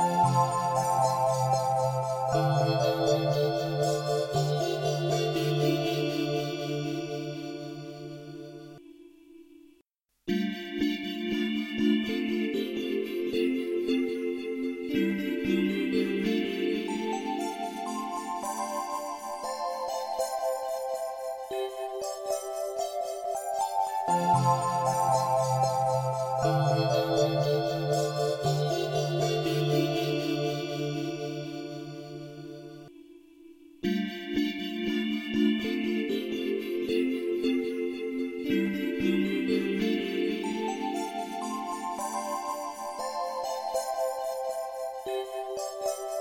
Música Música